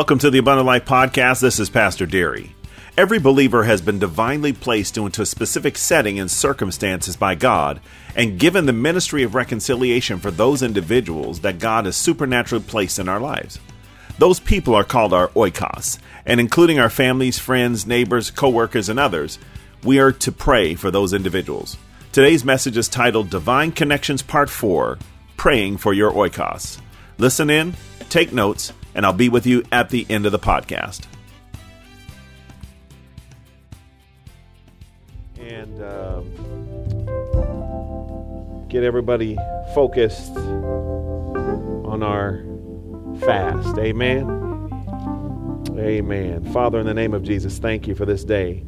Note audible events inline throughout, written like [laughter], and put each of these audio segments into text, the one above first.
Welcome to the Abundant Life Podcast. This is Pastor Deary. Every believer has been divinely placed into a specific setting and circumstances by God and given the ministry of reconciliation for those individuals that God has supernaturally placed in our lives. Those people are called our oikos, and including our families, friends, neighbors, co-workers, and others, we are to pray for those individuals. Today's message is titled Divine Connections Part 4 Praying for Your Oikos. Listen in, take notes, and I'll be with you at the end of the podcast. And um, get everybody focused on our fast. Amen. Amen. Father, in the name of Jesus, thank you for this day.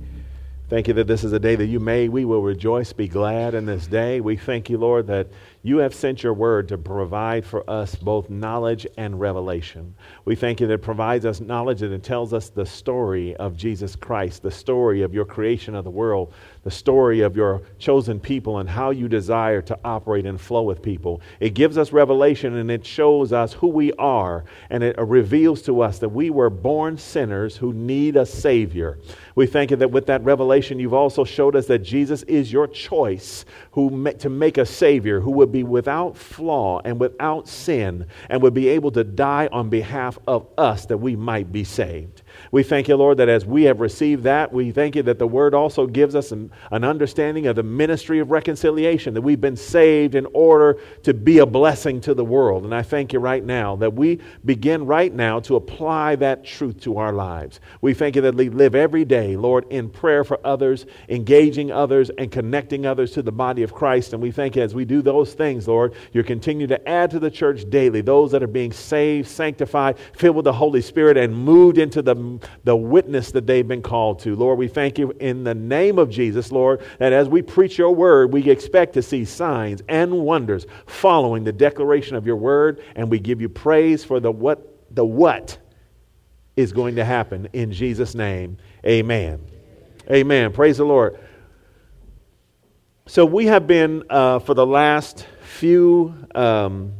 Thank you that this is a day that you made. We will rejoice, be glad in this day. We thank you, Lord, that you have sent your word to provide for us both knowledge and revelation. We thank you that it provides us knowledge and it tells us the story of Jesus Christ, the story of your creation of the world, the story of your chosen people, and how you desire to operate and flow with people. It gives us revelation and it shows us who we are, and it reveals to us that we were born sinners who need a Savior. We thank you that with that revelation, you've also showed us that Jesus is your choice who, to make a Savior who would be without flaw and without sin and would be able to die on behalf of us that we might be saved. We thank you, Lord, that as we have received that, we thank you that the word also gives us an, an, understanding of the ministry of reconciliation, that we've been saved in order to be a blessing to the world. And I thank you right now that we begin right now to apply that truth to our lives. We thank you that we live every day, Lord, in prayer for others, engaging others, and connecting others to the body of Christ. And we thank you as we do those things, Lord, you continue to add to the church daily those that are being saved, sanctified, filled with the Holy Spirit, and moved into the the witness that they've been called to. Lord, we thank you in the name of Jesus, Lord, that as we preach your word, we expect to see signs and wonders following the declaration of your word, and we give you praise for the what the what is going to happen in Jesus' name. Amen. Amen. Praise the Lord. So we have been uh, for the last few um,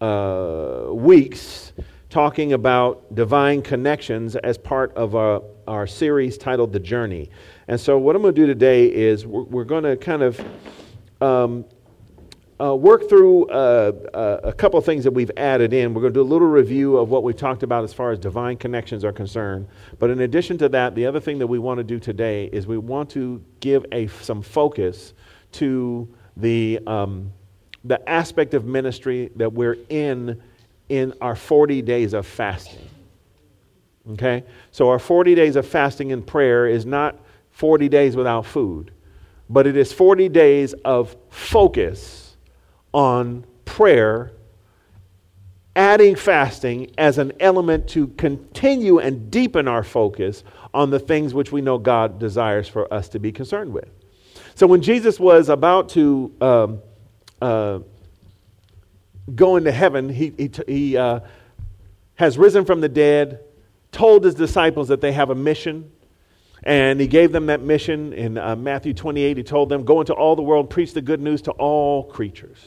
uh, weeks talking about divine connections as part of our, our series titled The Journey. And so, what I'm going to do today is we're, we're going to kind of um, uh, work through uh, uh, a couple of things that we've added in. We're going to do a little review of what we've talked about as far as divine connections are concerned. But in addition to that, the other thing that we want to do today is we want to give a, some focus to the, um, the aspect of ministry that we're in in our 40 days of fasting. Okay? So our 40 days of fasting and prayer is not 40 days without food, but it is 40 days of focus on prayer, adding fasting as an element to continue and deepen our focus on the things which we know God desires for us to be concerned with. So when Jesus was about to um, uh, going to heaven, he, he, he uh, has risen from the dead, told his disciples that they have a mission, and he gave them that mission in uh, Matthew 28. He told them, Go into all the world, preach the good news to all creatures.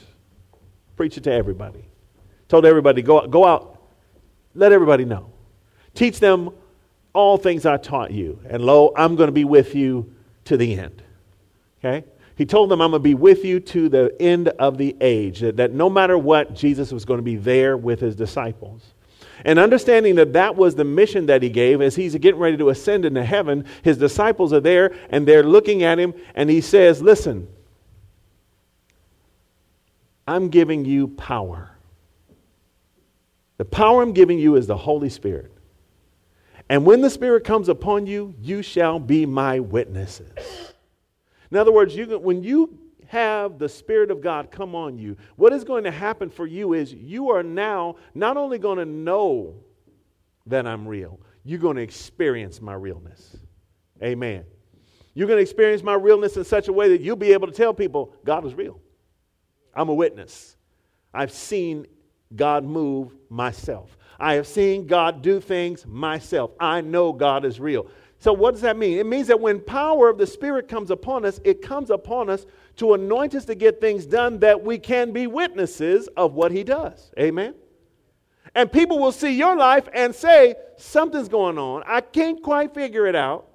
Preach it to everybody. Told everybody, Go, go out, let everybody know. Teach them all things I taught you, and lo, I'm going to be with you to the end. Okay? He told them, I'm going to be with you to the end of the age. That, that no matter what, Jesus was going to be there with his disciples. And understanding that that was the mission that he gave as he's getting ready to ascend into heaven, his disciples are there and they're looking at him, and he says, Listen, I'm giving you power. The power I'm giving you is the Holy Spirit. And when the Spirit comes upon you, you shall be my witnesses. In other words, you, when you have the Spirit of God come on you, what is going to happen for you is you are now not only going to know that I'm real, you're going to experience my realness. Amen. You're going to experience my realness in such a way that you'll be able to tell people God is real. I'm a witness. I've seen God move myself. I have seen God do things myself. I know God is real. So, what does that mean? It means that when power of the Spirit comes upon us, it comes upon us to anoint us to get things done that we can be witnesses of what He does. Amen? And people will see your life and say, Something's going on. I can't quite figure it out.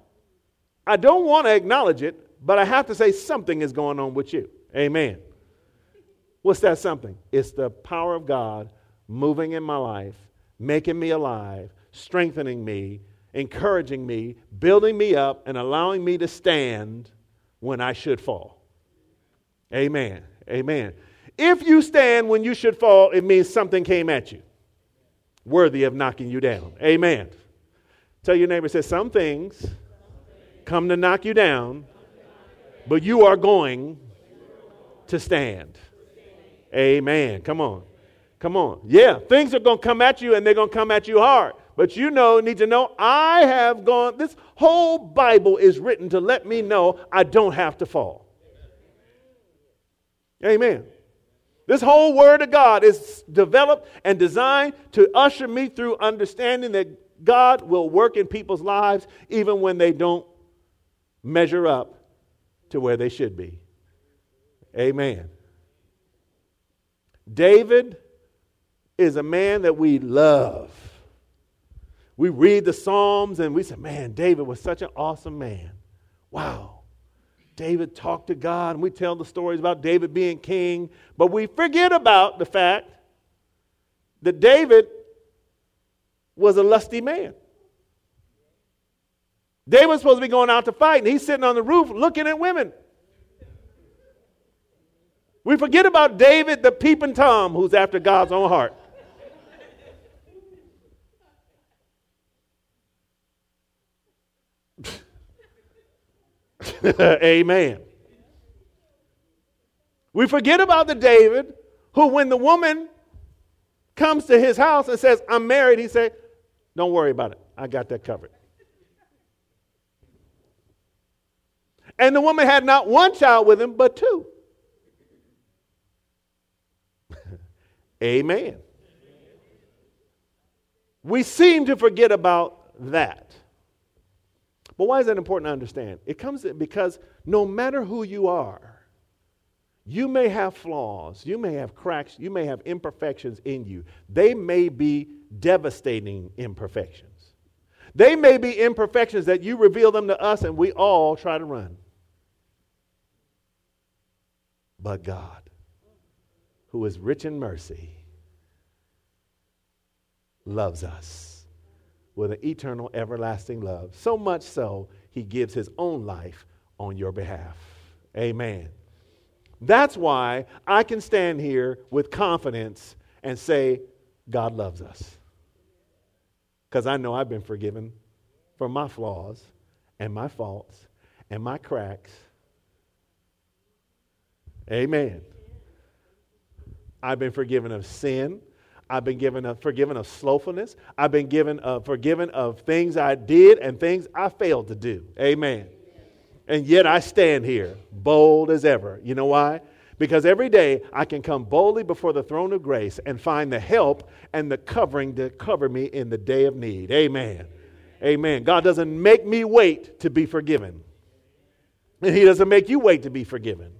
I don't want to acknowledge it, but I have to say something is going on with you. Amen. What's that something? It's the power of God moving in my life, making me alive, strengthening me, encouraging me, building me up, and allowing me to stand when I should fall. Amen. Amen. If you stand when you should fall, it means something came at you worthy of knocking you down. Amen. Tell your neighbor, say, some things come to knock you down, but you are going to stand. Amen. Come on. Come on. Yeah, things are going to come at you and they're going to come at you hard. But you know, need to know, I have gone, this whole Bible is written to let me know I don't have to fall. Amen. This whole Word of God is developed and designed to usher me through understanding that God will work in people's lives even when they don't measure up to where they should be. Amen. David is a man that we love. We read the Psalms and we say, man, David was such an awesome man. Wow. David talked to God, and we tell the stories about David being king, but we forget about the fact that David was a lusty man. David was supposed to be going out to fight, and he's sitting on the roof looking at women. We forget about David, the peeping Tom, who's after God's own heart. [laughs] Amen. We forget about the David who, when the woman comes to his house and says, I'm married, he said, Don't worry about it. I got that covered. And the woman had not one child with him, but two. [laughs] Amen. We seem to forget about that. But why is that important to understand? It comes because no matter who you are, you may have flaws, you may have cracks, you may have imperfections in you. They may be devastating imperfections. They may be imperfections that you reveal them to us and we all try to run. But God, who is rich in mercy, loves us with an eternal, everlasting love. So much so, he gives his own life on your behalf. Amen. That's why I can stand here with confidence and say, God loves us. Because I know I've been forgiven for my flaws and my faults and my cracks. Amen. I've been forgiven of sin. I've been given a, forgiven of slothfulness. I've been given a, forgiven of things I did and things I failed to do. Amen. And yet I stand here bold as ever. You know why? Because every day I can come boldly before the throne of grace and find the help and the covering to cover me in the day of need. Amen. Amen. God doesn't make me wait to be forgiven. And He doesn't make you wait to be forgiven.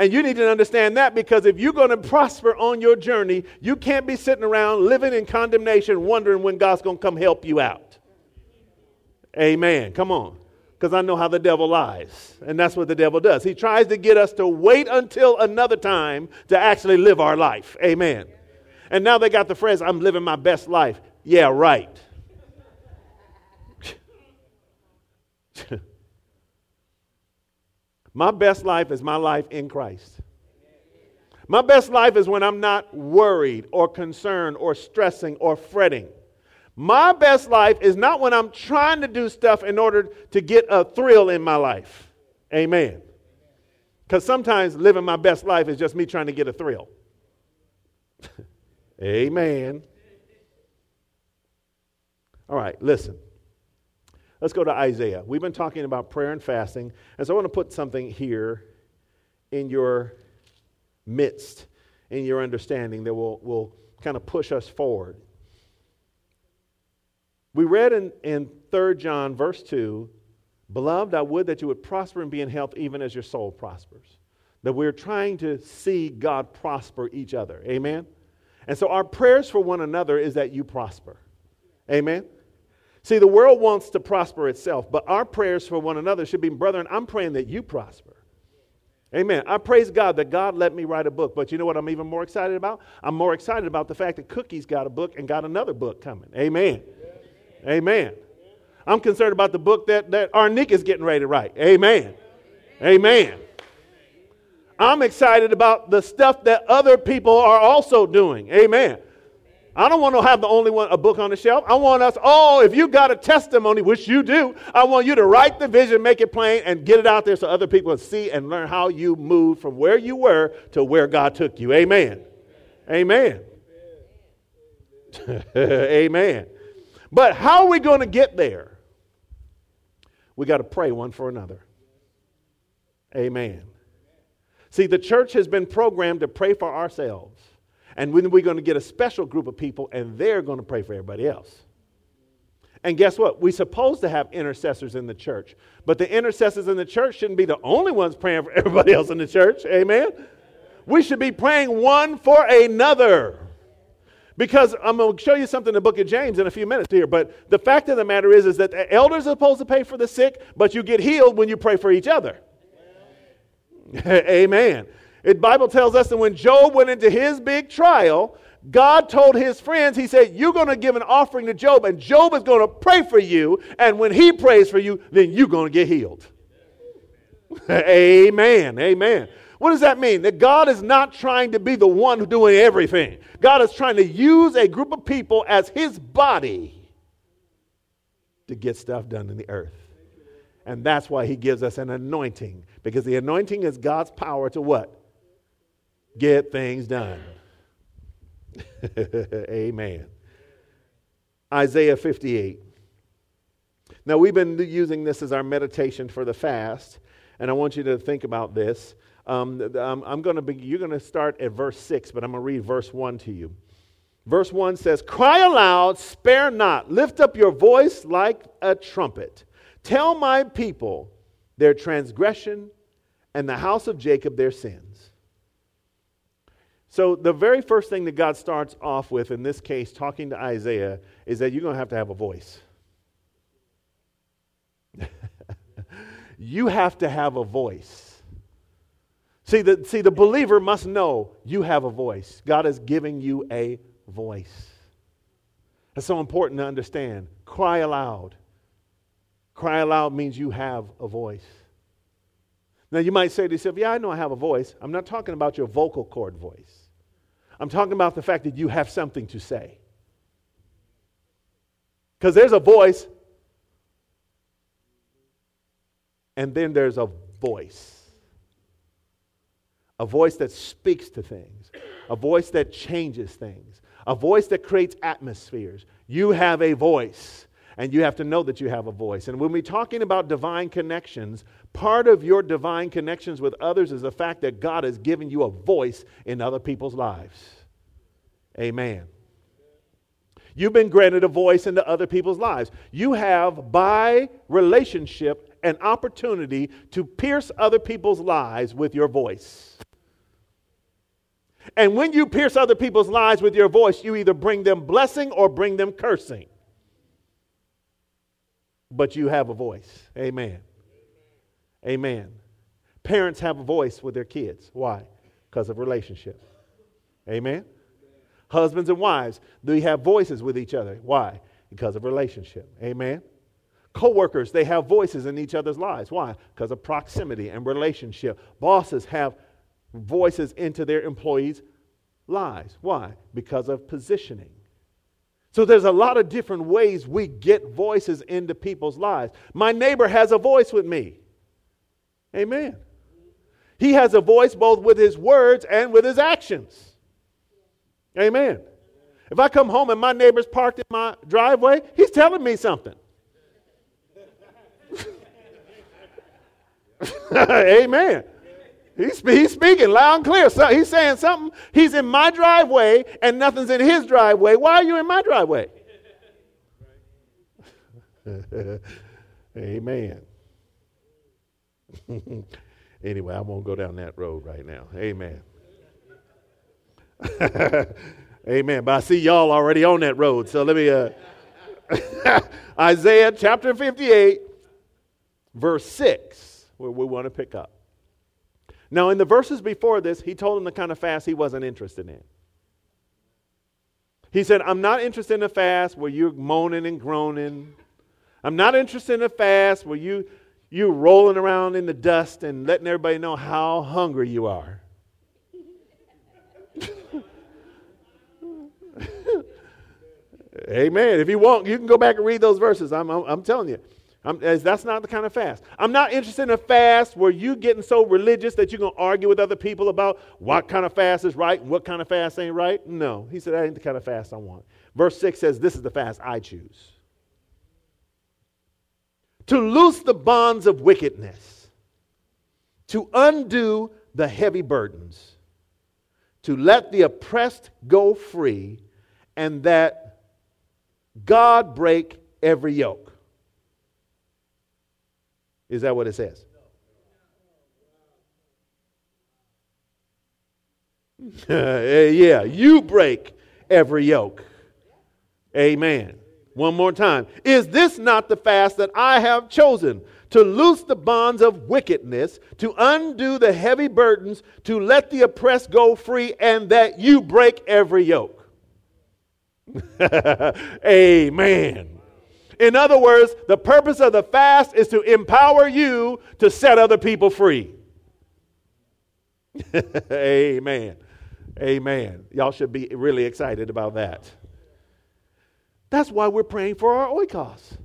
And you need to understand that because if you're going to prosper on your journey, you can't be sitting around living in condemnation, wondering when God's going to come help you out. Amen. Come on. Because I know how the devil lies. And that's what the devil does. He tries to get us to wait until another time to actually live our life. Amen. And now they got the phrase, I'm living my best life. Yeah, right. [laughs] My best life is my life in Christ. My best life is when I'm not worried or concerned or stressing or fretting. My best life is not when I'm trying to do stuff in order to get a thrill in my life. Amen. Because sometimes living my best life is just me trying to get a thrill. [laughs] Amen. All right, listen. Let's go to Isaiah. We've been talking about prayer and fasting, and so I want to put something here in your midst, in your understanding that will, will kind of push us forward. We read in, in 3 John, verse 2 Beloved, I would that you would prosper and be in health even as your soul prospers. That we're trying to see God prosper each other. Amen? And so our prayers for one another is that you prosper. Amen. See, the world wants to prosper itself, but our prayers for one another should be, brethren, I'm praying that you prosper. Amen. I praise God that God let me write a book. But you know what I'm even more excited about? I'm more excited about the fact that Cookie's got a book and got another book coming. Amen. Amen. I'm concerned about the book that, that Arnick is getting ready to write. Amen. Amen. I'm excited about the stuff that other people are also doing. Amen. I don't want to have the only one a book on the shelf. I want us all, if you got a testimony, which you do, I want you to write the vision, make it plain, and get it out there so other people can see and learn how you moved from where you were to where God took you. Amen. Amen. [laughs] Amen. But how are we going to get there? We got to pray one for another. Amen. See, the church has been programmed to pray for ourselves. And then we're going to get a special group of people, and they're going to pray for everybody else. And guess what? We're supposed to have intercessors in the church. But the intercessors in the church shouldn't be the only ones praying for [laughs] everybody else in the church. Amen? We should be praying one for another. Because I'm going to show you something in the book of James in a few minutes here. But the fact of the matter is, is that the elders are supposed to pay for the sick, but you get healed when you pray for each other. [laughs] Amen. The Bible tells us that when Job went into his big trial, God told his friends, He said, You're going to give an offering to Job, and Job is going to pray for you. And when he prays for you, then you're going to get healed. [laughs] Amen. Amen. What does that mean? That God is not trying to be the one doing everything. God is trying to use a group of people as his body to get stuff done in the earth. And that's why he gives us an anointing, because the anointing is God's power to what? Get things done. [laughs] Amen. Isaiah 58. Now, we've been using this as our meditation for the fast, and I want you to think about this. Um, I'm going to be, you're going to start at verse 6, but I'm going to read verse 1 to you. Verse 1 says, Cry aloud, spare not, lift up your voice like a trumpet. Tell my people their transgression and the house of Jacob their sins. So, the very first thing that God starts off with, in this case, talking to Isaiah, is that you're going to have to have a voice. [laughs] you have to have a voice. See the, see, the believer must know you have a voice. God is giving you a voice. That's so important to understand. Cry aloud. Cry aloud means you have a voice. Now, you might say to yourself, Yeah, I know I have a voice. I'm not talking about your vocal cord voice. I'm talking about the fact that you have something to say. Because there's a voice, and then there's a voice. A voice that speaks to things, a voice that changes things, a voice that creates atmospheres. You have a voice, and you have to know that you have a voice. And when we're talking about divine connections, part of your divine connections with others is the fact that God has given you a voice in other people's lives. Amen. You've been granted a voice into other people's lives. You have, by relationship, an opportunity to pierce other people's lives with your voice. And when you pierce other people's lives with your voice, you either bring them blessing or bring them cursing. But you have a voice. Amen. Amen. Parents have a voice with their kids. Why? Because of relationship. Amen. Husbands and wives, they have voices with each other. Why? Because of relationship. Amen. Co-workers, they have voices in each other's lives. Why? Because of proximity and relationship. Bosses have voices into their employees' lives. Why? Because of positioning. So there's a lot of different ways we get voices into people's lives. My neighbor has a voice with me. Amen. He has a voice both with his words and with his actions. Amen. If I come home and my neighbor's parked in my driveway, he's telling me something. [laughs] Amen. He's, he's speaking loud and clear. So he's saying something. He's in my driveway and nothing's in his driveway. Why are you in my driveway? [laughs] Amen. [laughs] anyway, I won't go down that road right now. Amen. [laughs] Amen. But I see y'all already on that road. So let me, uh, Isaiah chapter 58, verse 6, where we want to pick up. Now, in the verses before this, he told them the kind of fast he wasn't interested in. He said, I'm not interested in a fast where you're moaning and groaning. I'm not interested in a fast where you you're rolling around in the dust and letting everybody know how hungry you are. [laughs] Amen. If you want, you can go back and read those verses. I'm, I'm, I'm telling you. I'm, that's not the kind of fast. I'm not interested in a fast where you getting so religious that you're going to argue with other people about what kind of fast is right and what kind of fast ain't right. No. He said, that ain't the kind of fast I want. Verse 6 says, This is the fast I choose. To loose the bonds of wickedness, to undo the heavy burdens, to let the oppressed go free, and that God break every yoke. Is that what it says? [laughs] Eh, yeah, you break every yoke. Amen. One more time. Is this not the fast that I have chosen? To loose the bonds of wickedness, to undo the heavy burdens, to let the oppressed go free, and that you break every yoke. [laughs] Amen. In other words, the purpose of the fast is to empower you to set other people free. [laughs] Amen. Amen. Y'all should be really excited about that. That's why we're praying for our oikos.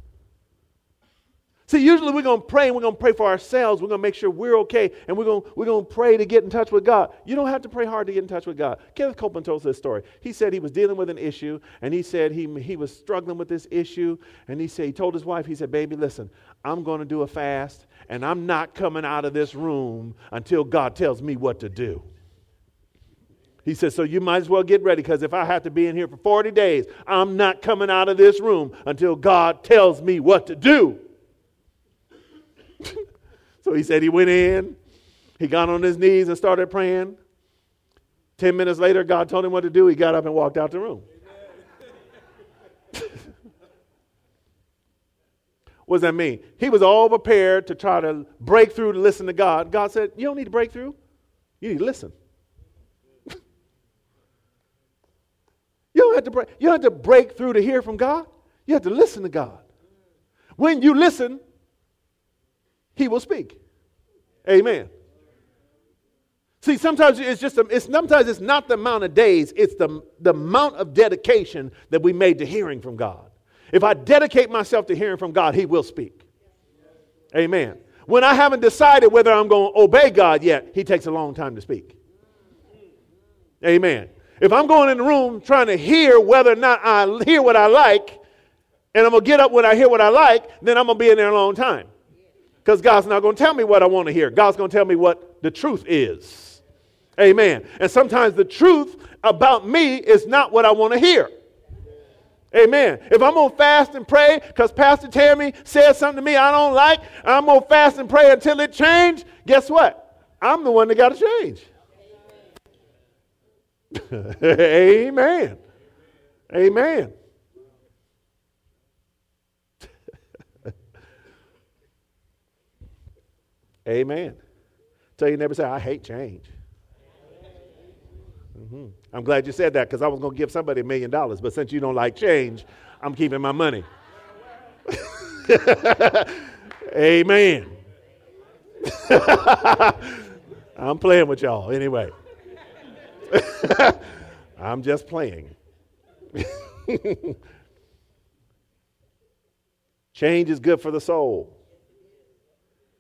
See, usually we're going to pray and we're going to pray for ourselves. We're going to make sure we're okay and we're going, we're to pray to get in touch with God. You don't have to pray hard to get in touch with God. Kenneth Copeland told us this story. He said he was dealing with an issue and he said he, he was struggling with this issue. And he said, he told his wife, he said, Baby, listen, I'm going to do a fast and I'm not coming out of this room until God tells me what to do. He said, So you might as well get ready because if I have to be in here for 40 days, I'm not coming out of this room until God tells me what to do. [laughs] so he said he went in, he got on his knees and started praying. Ten minutes later, God told him what to do. He got up and walked out the room. [laughs] what does that mean? He was all prepared to try to break through to listen to God. God said, You don't need to break through, you need to listen. [laughs] you, don't have to break, you don't have to break through to hear from God, you have to listen to God. When you listen, he will speak. Amen. See, sometimes it's just, a, it's, sometimes it's not the amount of days, it's the, the amount of dedication that we made to hearing from God. If I dedicate myself to hearing from God, He will speak. Amen. When I haven't decided whether I'm going to obey God yet, He takes a long time to speak. Amen. If I'm going in the room trying to hear whether or not I hear what I like, and I'm going to get up when I hear what I like, then I'm going to be in there a long time. Because God's not going to tell me what I want to hear. God's going to tell me what the truth is. Amen. And sometimes the truth about me is not what I want to hear. Amen. If I'm going to fast and pray because Pastor Tammy said something to me I don't like, I'm going to fast and pray until it change, guess what? I'm the one that got to change. [laughs] Amen. Amen. Amen. Tell you never say, I hate change. Mm-hmm. I'm glad you said that because I was going to give somebody a million dollars, but since you don't like change, I'm keeping my money. [laughs] Amen. [laughs] I'm playing with y'all anyway. [laughs] I'm just playing. change is good for the soul.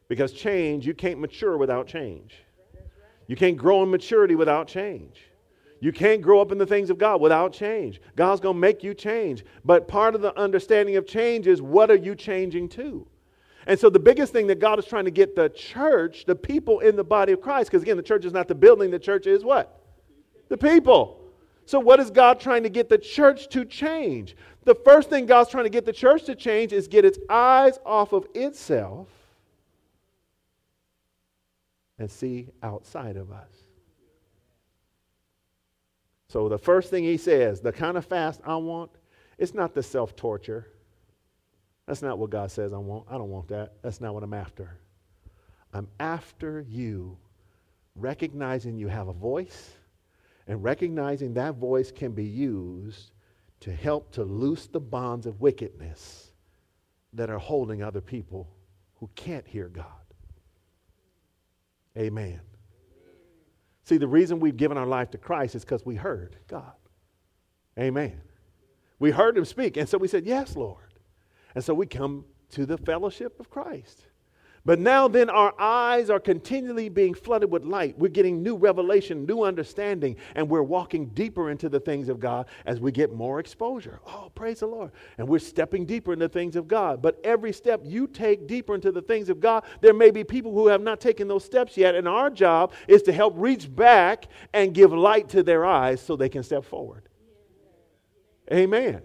Because change, you can't mature without change. You can't grow in maturity without change. You can't grow up in the things of God without change. God's going to make you change. But part of the understanding of change is what are you changing to? And so the biggest thing that God is trying to get the church, the people in the body of Christ, because again, the church is not the building, the church is what? The people. So, what is God trying to get the church to change? The first thing God's trying to get the church to change is get its eyes off of itself and see outside of us. So the first thing he says, the kind of fast I want, it's not the self torture. That's not what God says I want. I don't want that. That's not what I'm after. I'm after you recognizing you have a voice and recognizing that voice can be used to help to loose the bonds of wickedness that are holding other people who can't hear God. Amen. See, the reason we've given our life to Christ is because we heard God. Amen. We heard him speak, and so we said, Yes, Lord. And so we come to the fellowship of Christ. But now then, our eyes are continually being flooded with light. We're getting new revelation, new understanding, and we're walking deeper into the things of God as we get more exposure. Oh, praise the Lord. And we're stepping deeper into the things of God. But every step you take deeper into the things of God, there may be people who have not taken those steps yet. And our job is to help reach back and give light to their eyes so they can step forward. Amen.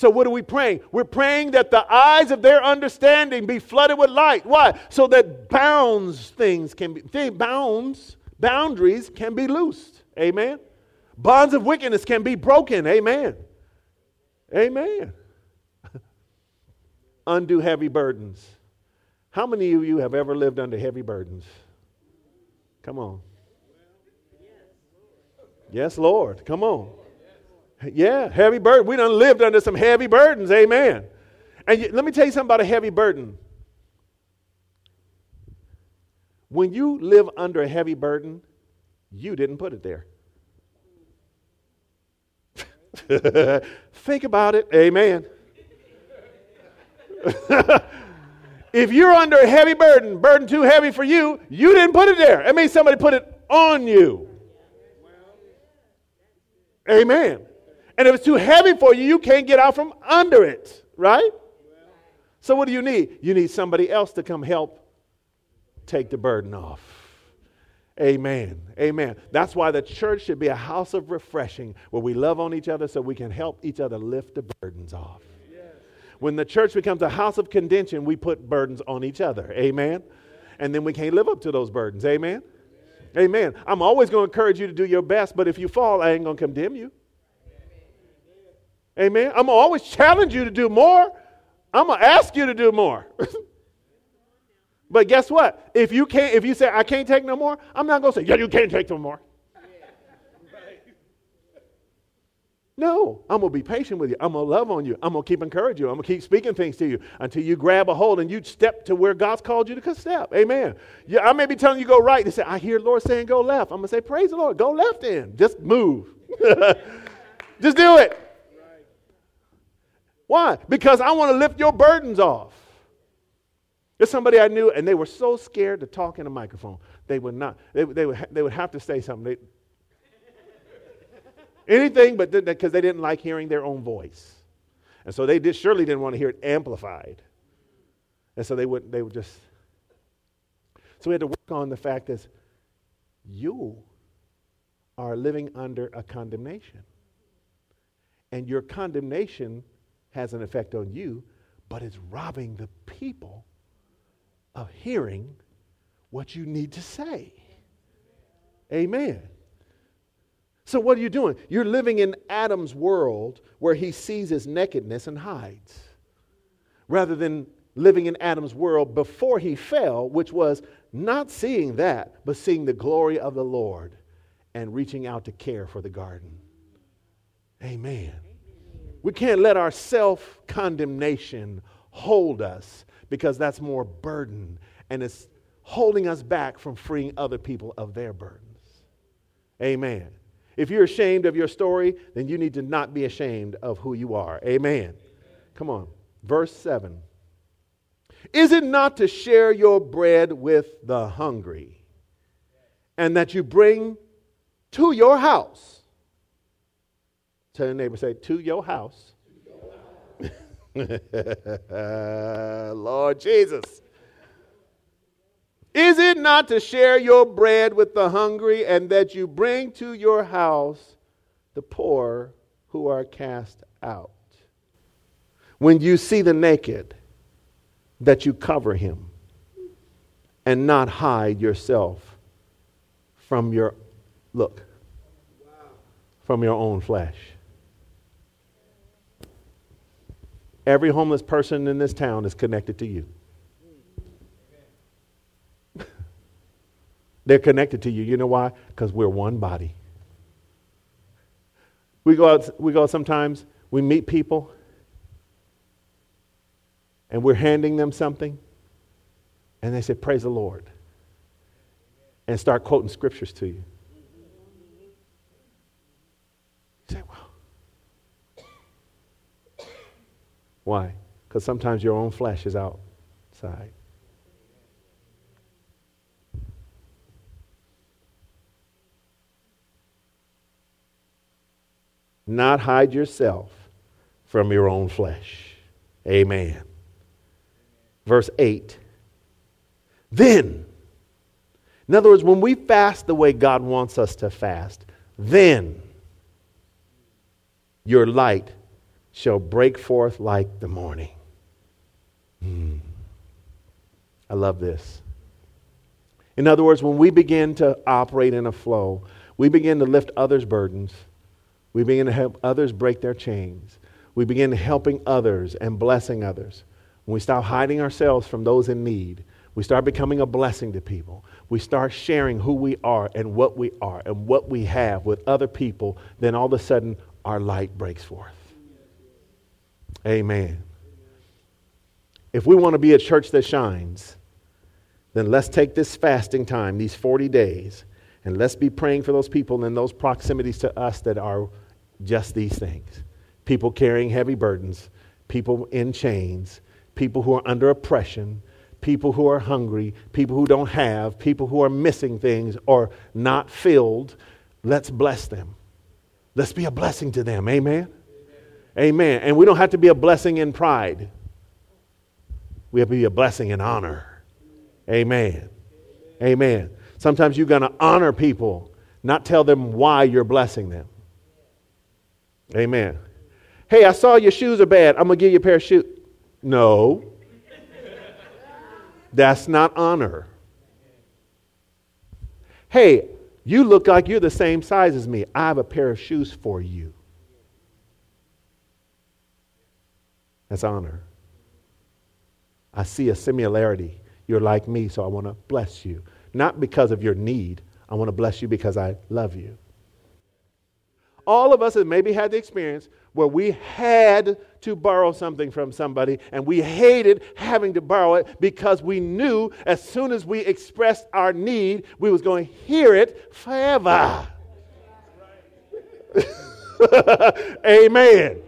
So, what are we praying? We're praying that the eyes of their understanding be flooded with light. Why? So that bounds things can be, bounds, boundaries can be loosed. Amen. Bonds of wickedness can be broken. Amen. Amen. [laughs] Undo heavy burdens. How many of you have ever lived under heavy burdens? Come on. Yes, Lord. Come on. Yeah, heavy burden. We done lived under some heavy burdens. Amen. And you, let me tell you something about a heavy burden. When you live under a heavy burden, you didn't put it there. [laughs] Think about it. Amen. [laughs] if you're under a heavy burden, burden too heavy for you, you didn't put it there. It means somebody put it on you. Amen. And if it's too heavy for you, you can't get out from under it, right? So, what do you need? You need somebody else to come help take the burden off. Amen. Amen. That's why the church should be a house of refreshing where we love on each other so we can help each other lift the burdens off. When the church becomes a house of contention, we put burdens on each other. Amen. And then we can't live up to those burdens. Amen. Amen. I'm always going to encourage you to do your best, but if you fall, I ain't going to condemn you. Amen. I'm going to always challenge you to do more. I'm gonna ask you to do more. [laughs] but guess what? If you can't, if you say I can't take no more, I'm not gonna say yeah you can't take [laughs] no more. No, I'm gonna be patient with you. I'm gonna love on you. I'm gonna keep encouraging you. I'm gonna keep speaking things to you until you grab a hold and you step to where God's called you to step. Amen. Yeah, I may be telling you go right. They say I hear Lord saying go left. I'm gonna say praise the Lord. Go left in. Just move. [laughs] Just do it. Why? Because I want to lift your burdens off. There's somebody I knew, and they were so scared to talk in a microphone. They would not. They, they, would, they would have to say something. They, anything but because they didn't like hearing their own voice. And so they did, surely didn't want to hear it amplified. And so they would, they would just. So we had to work on the fact that you are living under a condemnation. And your condemnation has an effect on you, but it's robbing the people of hearing what you need to say. Amen. So, what are you doing? You're living in Adam's world where he sees his nakedness and hides, rather than living in Adam's world before he fell, which was not seeing that, but seeing the glory of the Lord and reaching out to care for the garden. Amen. We can't let our self condemnation hold us because that's more burden and it's holding us back from freeing other people of their burdens. Amen. If you're ashamed of your story, then you need to not be ashamed of who you are. Amen. Come on. Verse 7. Is it not to share your bread with the hungry and that you bring to your house Tell your neighbor, say, to your house. [laughs] Lord Jesus. Is it not to share your bread with the hungry and that you bring to your house the poor who are cast out? When you see the naked, that you cover him and not hide yourself from your look from your own flesh. Every homeless person in this town is connected to you. [laughs] They're connected to you. You know why? Because we're one body. We go out, we go out sometimes, we meet people, and we're handing them something, and they say, Praise the Lord, and start quoting scriptures to you. You say, Well, why? Because sometimes your own flesh is outside. Not hide yourself from your own flesh. Amen. Verse 8. Then, in other words, when we fast the way God wants us to fast, then your light shall break forth like the morning. Hmm. I love this. In other words, when we begin to operate in a flow, we begin to lift others' burdens, we begin to help others break their chains, we begin helping others and blessing others. When we stop hiding ourselves from those in need, we start becoming a blessing to people. We start sharing who we are and what we are and what we have with other people, then all of a sudden our light breaks forth. Amen. If we want to be a church that shines, then let's take this fasting time, these 40 days, and let's be praying for those people in those proximities to us that are just these things people carrying heavy burdens, people in chains, people who are under oppression, people who are hungry, people who don't have, people who are missing things or not filled. Let's bless them. Let's be a blessing to them. Amen? Amen. And we don't have to be a blessing in pride, we have to be a blessing in honor. Amen. Amen. Sometimes you're going to honor people, not tell them why you're blessing them. Amen. Hey, I saw your shoes are bad. I'm going to give you a pair of shoes. No. That's not honor. Hey, you look like you're the same size as me. I have a pair of shoes for you. That's honor. I see a similarity. You're like me, so I want to bless you. Not because of your need, I want to bless you because I love you. All of us have maybe had the experience where we had to borrow something from somebody and we hated having to borrow it because we knew as soon as we expressed our need, we was going to hear it forever. [laughs] Amen.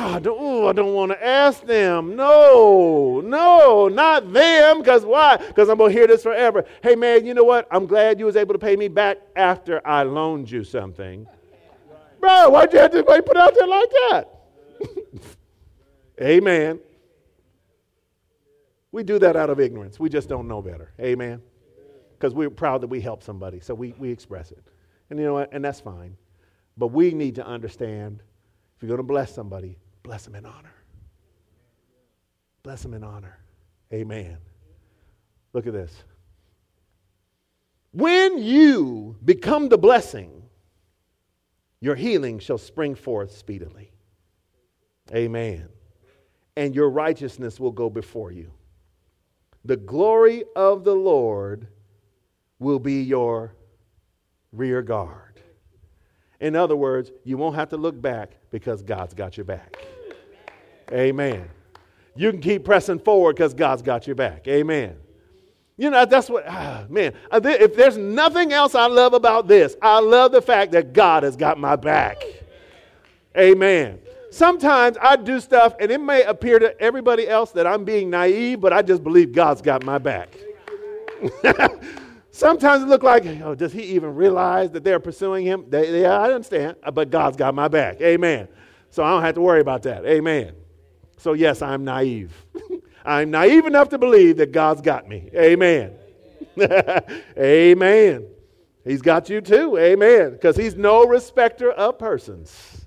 I don't, ooh, I don't want to ask them. No, no, not them. Because why? Because I'm going to hear this forever. Hey, man, you know what? I'm glad you was able to pay me back after I loaned you something. Bro, why'd you have to put out there like that? [laughs] Amen. We do that out of ignorance. We just don't know better. Amen. Because we're proud that we help somebody, so we, we express it. And you know what? And that's fine. But we need to understand if you're going to bless somebody, Bless them in honor. Bless them in honor. Amen. Look at this. When you become the blessing, your healing shall spring forth speedily. Amen. And your righteousness will go before you. The glory of the Lord will be your rear guard. In other words, you won't have to look back because God's got your back. Amen. You can keep pressing forward because God's got your back. Amen. You know, that's what, ah, man, uh, if there's nothing else I love about this, I love the fact that God has got my back. Amen. Sometimes I do stuff and it may appear to everybody else that I'm being naive, but I just believe God's got my back. [laughs] Sometimes it look like, oh, does he even realize that they're pursuing him? They, yeah, I understand, but God's got my back. Amen. So I don't have to worry about that. Amen. So, yes, I'm naive. [laughs] I'm naive enough to believe that God's got me. Amen. [laughs] Amen. He's got you too. Amen. Because He's no respecter of persons.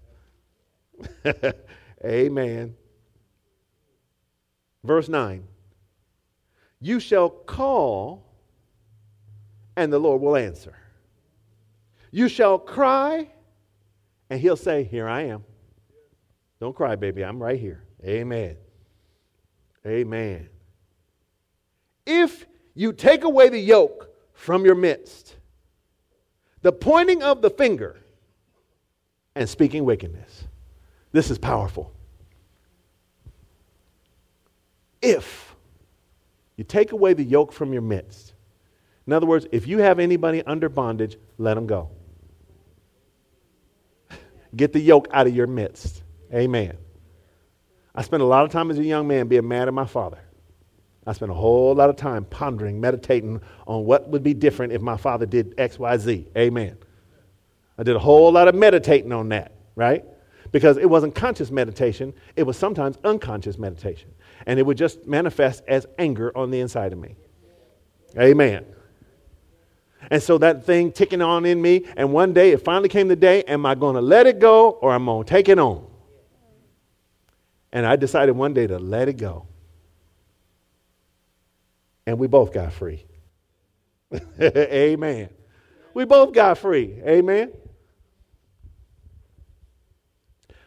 [laughs] Amen. Verse 9 You shall call, and the Lord will answer. You shall cry, And he'll say, Here I am. Don't cry, baby. I'm right here. Amen. Amen. If you take away the yoke from your midst, the pointing of the finger, and speaking wickedness. This is powerful. If you take away the yoke from your midst, in other words, if you have anybody under bondage, let them go. [laughs] Get the yoke out of your midst. Amen. I spent a lot of time as a young man being mad at my father. I spent a whole lot of time pondering, meditating on what would be different if my father did X, Y, Z. Amen. I did a whole lot of meditating on that, right? Because it wasn't conscious meditation, it was sometimes unconscious meditation. And it would just manifest as anger on the inside of me. Amen. And so that thing ticking on in me, and one day it finally came the day, am I going to let it go or am I going to take it on? And I decided one day to let it go. And we both got free. [laughs] Amen. We both got free. Amen.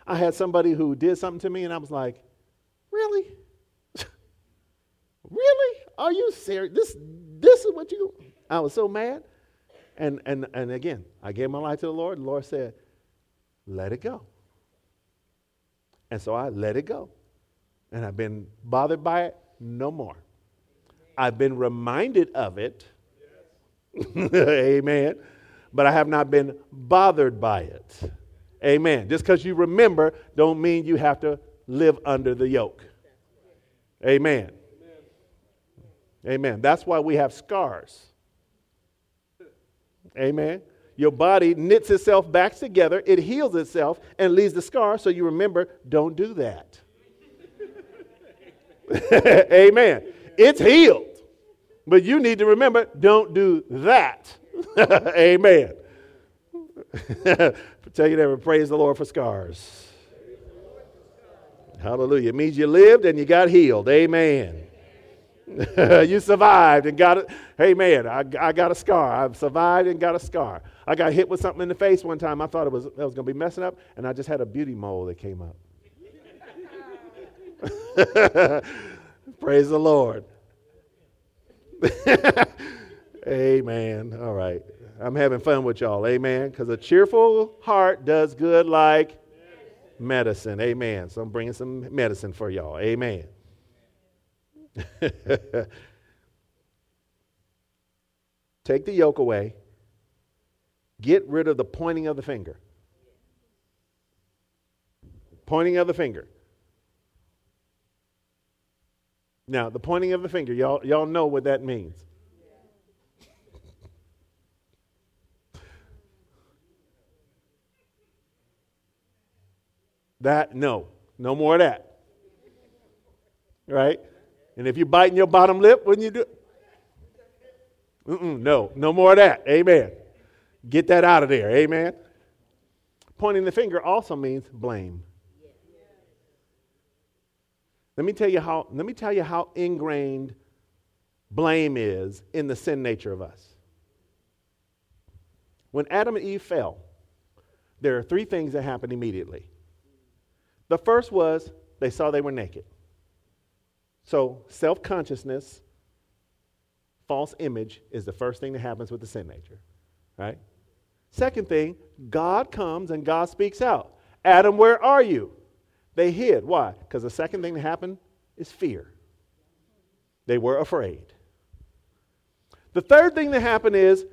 I had somebody who did something to me, and I was like, Really? [laughs] really? Are you serious? This, this is what you. I was so mad. And, and, and again, I gave my life to the Lord. The Lord said, Let it go. And so I let it go. And I've been bothered by it no more. I've been reminded of it. [laughs] Amen. But I have not been bothered by it. Amen. Just because you remember don't mean you have to live under the yoke. Amen. Amen. That's why we have scars. Amen. Your body knits itself back together, it heals itself, and leaves the scar so you remember don't do that. [laughs] Amen. It's healed. But you need to remember don't do that. [laughs] Amen. [laughs] Tell you never praise the Lord for scars. Hallelujah. It means you lived and you got healed. Amen. [laughs] you survived and got it. Hey, man, I, I got a scar. I've survived and got a scar. I got hit with something in the face one time. I thought it was, I was going to be messing up, and I just had a beauty mole that came up. [laughs] Praise the Lord. [laughs] Amen. All right. I'm having fun with y'all. Amen. Because a cheerful heart does good like medicine. Amen. So I'm bringing some medicine for y'all. Amen. [laughs] Take the yoke away. Get rid of the pointing of the finger. Pointing of the finger. Now, the pointing of the finger, y'all, y'all know what that means. [laughs] That, no. No more of that. Right? And if you're biting your bottom lip, wouldn't you do Mm-mm, no, no more of that. Amen. Get that out of there. Amen. Pointing the finger also means blame. Let me tell you how, let me tell you how ingrained blame is in the sin nature of us. When Adam and Eve fell, there are three things that happened immediately. The first was they saw they were naked. So, self consciousness, false image is the first thing that happens with the sin nature, right? Second thing, God comes and God speaks out. Adam, where are you? They hid. Why? Because the second thing that happened is fear. They were afraid. The third thing that happened is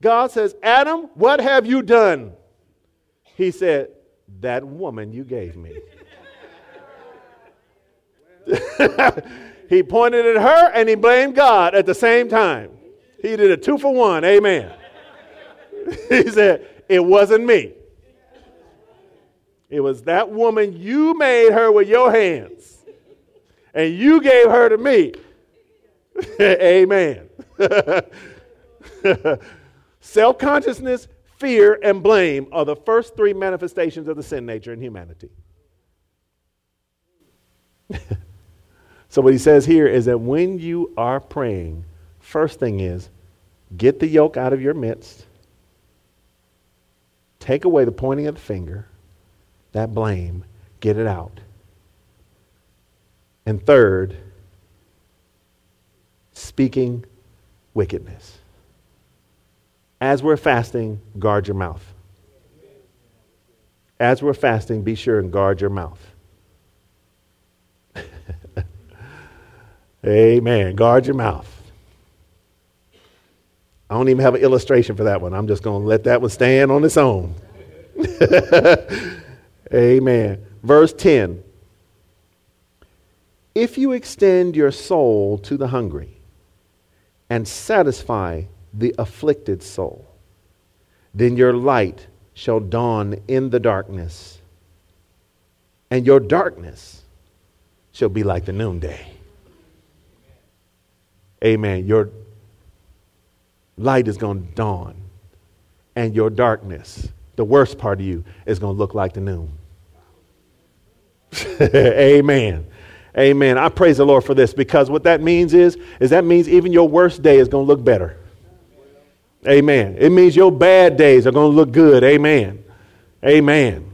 God says, Adam, what have you done? He said, That woman you gave me. [laughs] he pointed at her and he blamed God at the same time. He did a two for one. Amen. [laughs] he said, It wasn't me. It was that woman you made her with your hands. And you gave her to me. [laughs] Amen. Self consciousness, fear, and blame are the first three manifestations of the sin nature in humanity. So, what he says here is that when you are praying, first thing is get the yoke out of your midst Take away the pointing of the finger, that blame, get it out. And third, speaking wickedness. As we're fasting, guard your mouth. As we're fasting, be sure and guard your mouth. Amen. Guard your mouth. I don't even have an illustration for that one. I'm just going to let that one stand on its own. [laughs] Amen. Verse 10 If you extend your soul to the hungry and satisfy the afflicted soul, then your light shall dawn in the darkness, and your darkness shall be like the noonday. Amen. Your light is going to dawn, and your darkness, the worst part of you, is going to look like the noon. [laughs] Amen. Amen. I praise the Lord for this because what that means is, is that means even your worst day is going to look better. Amen. It means your bad days are going to look good. Amen. Amen.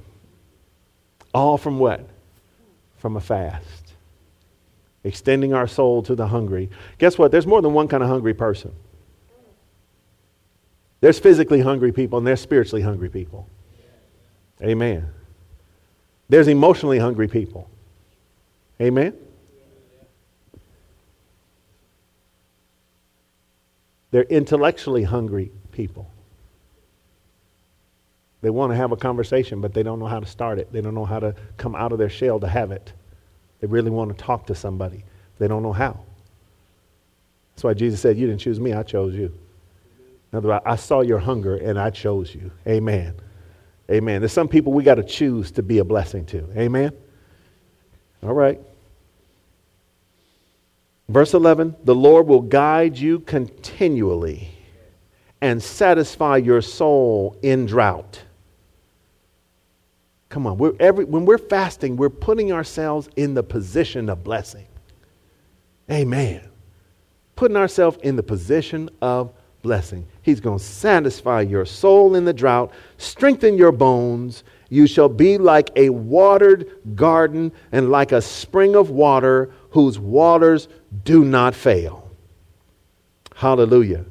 All from what? From a fast. Extending our soul to the hungry. Guess what? There's more than one kind of hungry person. There's physically hungry people and there's spiritually hungry people. Amen. There's emotionally hungry people. Amen. They're intellectually hungry people. They want to have a conversation, but they don't know how to start it. They don't know how to come out of their shell to have it. They really want to talk to somebody. They don't know how. That's why Jesus said, You didn't choose me, I chose you. In other words, I saw your hunger and I chose you. Amen. Amen. There's some people we got to choose to be a blessing to. Amen. All right. Verse 11 The Lord will guide you continually and satisfy your soul in drought. Come on, we're every, when we're fasting, we're putting ourselves in the position of blessing. Amen. Putting ourselves in the position of blessing. He's going to satisfy your soul in the drought, strengthen your bones. You shall be like a watered garden and like a spring of water whose waters do not fail. Hallelujah.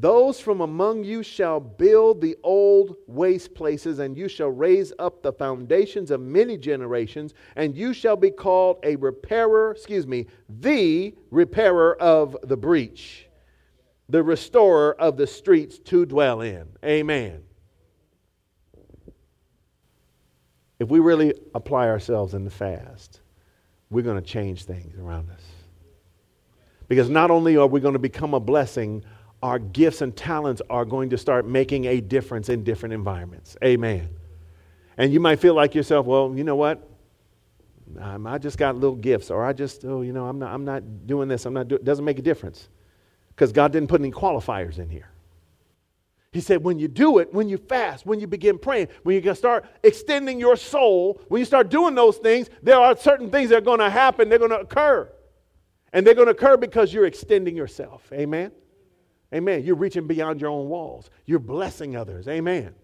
Those from among you shall build the old waste places, and you shall raise up the foundations of many generations, and you shall be called a repairer, excuse me, the repairer of the breach the restorer of the streets to dwell in. Amen. If we really apply ourselves in the fast, we're going to change things around us. Because not only are we going to become a blessing, our gifts and talents are going to start making a difference in different environments. Amen. And you might feel like yourself, well, you know what? Um, I just got little gifts, or I just, oh, you know, I'm not, I'm not doing this. I'm not doing. It doesn't make a difference because God didn't put any qualifiers in here. He said, when you do it, when you fast, when you begin praying, when you start extending your soul, when you start doing those things, there are certain things that are going to happen, they're going to occur. And they're going to occur because you're extending yourself. Amen? Amen. You're reaching beyond your own walls. You're blessing others. Amen.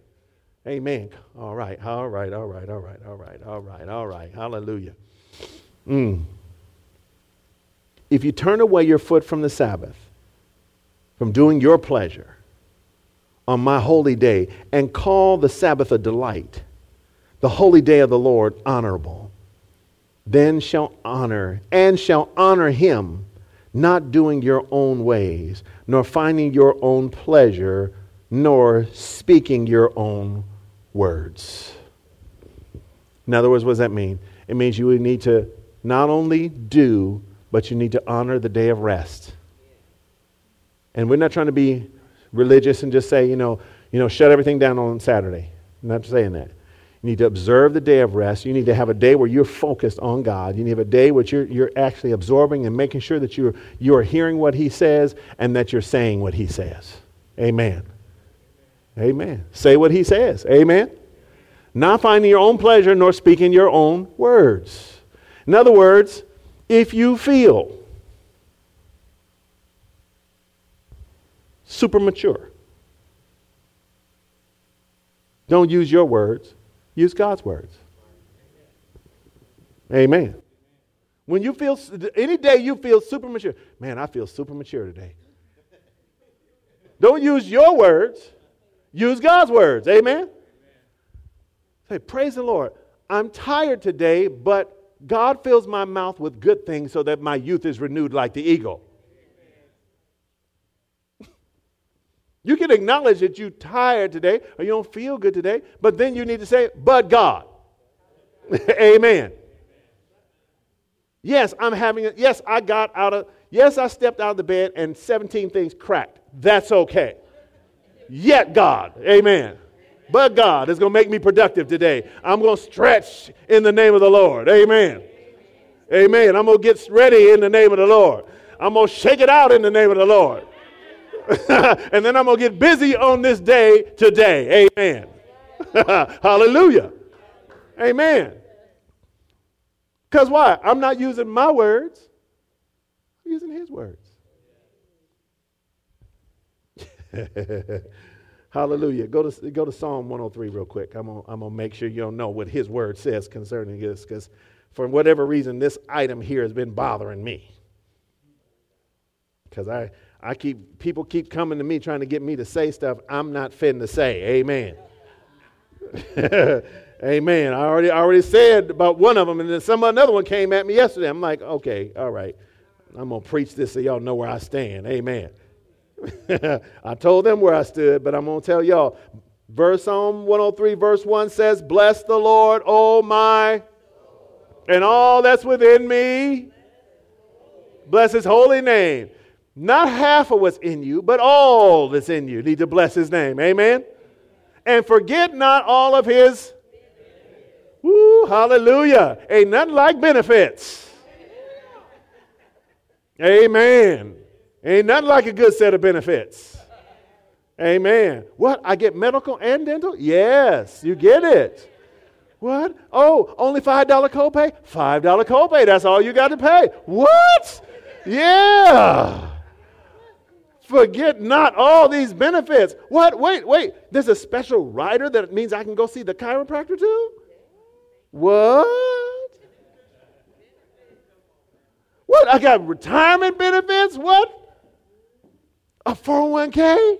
Amen. All right, all right, all right, all right, all right, all right, all right. Hallelujah. Mm. If you turn away your foot from the Sabbath, from doing your pleasure on my holy day and call the Sabbath a delight, the holy day of the Lord honorable, then shall honor and shall honor him, not doing your own ways, nor finding your own pleasure, nor speaking your own words. In other words, what does that mean? It means you need to not only do, but you need to honor the day of rest. And we're not trying to be religious and just say, you know, you know, shut everything down on Saturday. I'm not saying that. You need to observe the day of rest. You need to have a day where you're focused on God. You need to have a day where you're, you're actually absorbing and making sure that you're, you're hearing what He says and that you're saying what He says. Amen. Amen. Say what He says. Amen. Not finding your own pleasure nor speaking your own words. In other words, if you feel super mature. Don't use your words, use God's words. Amen. When you feel, any day you feel super mature, man, I feel super mature today. Don't use your words, use God's words. Amen. Say, praise the Lord. I'm tired today, but God fills my mouth with good things so that my youth is renewed like the eagle. You can acknowledge that you're tired today or you don't feel good today, but then you need to say, but God. [laughs] Amen. Yes, I'm having it. Yes, I got out of, yes, I stepped out of the bed and 17 things cracked. That's okay. Yet God. Amen. But God is going to make me productive today. I'm going to stretch in the name of the Lord. Amen. Amen. I'm going to get ready in the name of the Lord. I'm going to shake it out in the name of the Lord. [laughs] and then I'm going to get busy on this day today. Amen. [laughs] Hallelujah. Amen. Because why? I'm not using my words, I'm using his words. [laughs] Hallelujah. Go to, go to Psalm 103 real quick. I'm going I'm to make sure you don't know what his word says concerning this because for whatever reason, this item here has been bothering me. Because I, I keep people keep coming to me trying to get me to say stuff I'm not fitting to say. Amen. [laughs] Amen. I already I already said about one of them, and then some another one came at me yesterday. I'm like, okay, all right. I'm gonna preach this so y'all know where I stand. Amen. [laughs] I told them where I stood, but I'm gonna tell y'all. Verse Psalm 103, verse 1 says, Bless the Lord, O my, and all that's within me. Bless his holy name. Not half of what's in you, but all that's in you. Need to bless his name. Amen. And forget not all of his. Woo, hallelujah. Ain't nothing like benefits. Amen. Ain't nothing like a good set of benefits. Amen. What? I get medical and dental? Yes, you get it. What? Oh, only $5 copay? $5 copay. That's all you got to pay. What? Yeah. Forget not all these benefits. What? Wait, wait. There's a special rider that means I can go see the chiropractor too? What? What? I got retirement benefits? What? A 401k?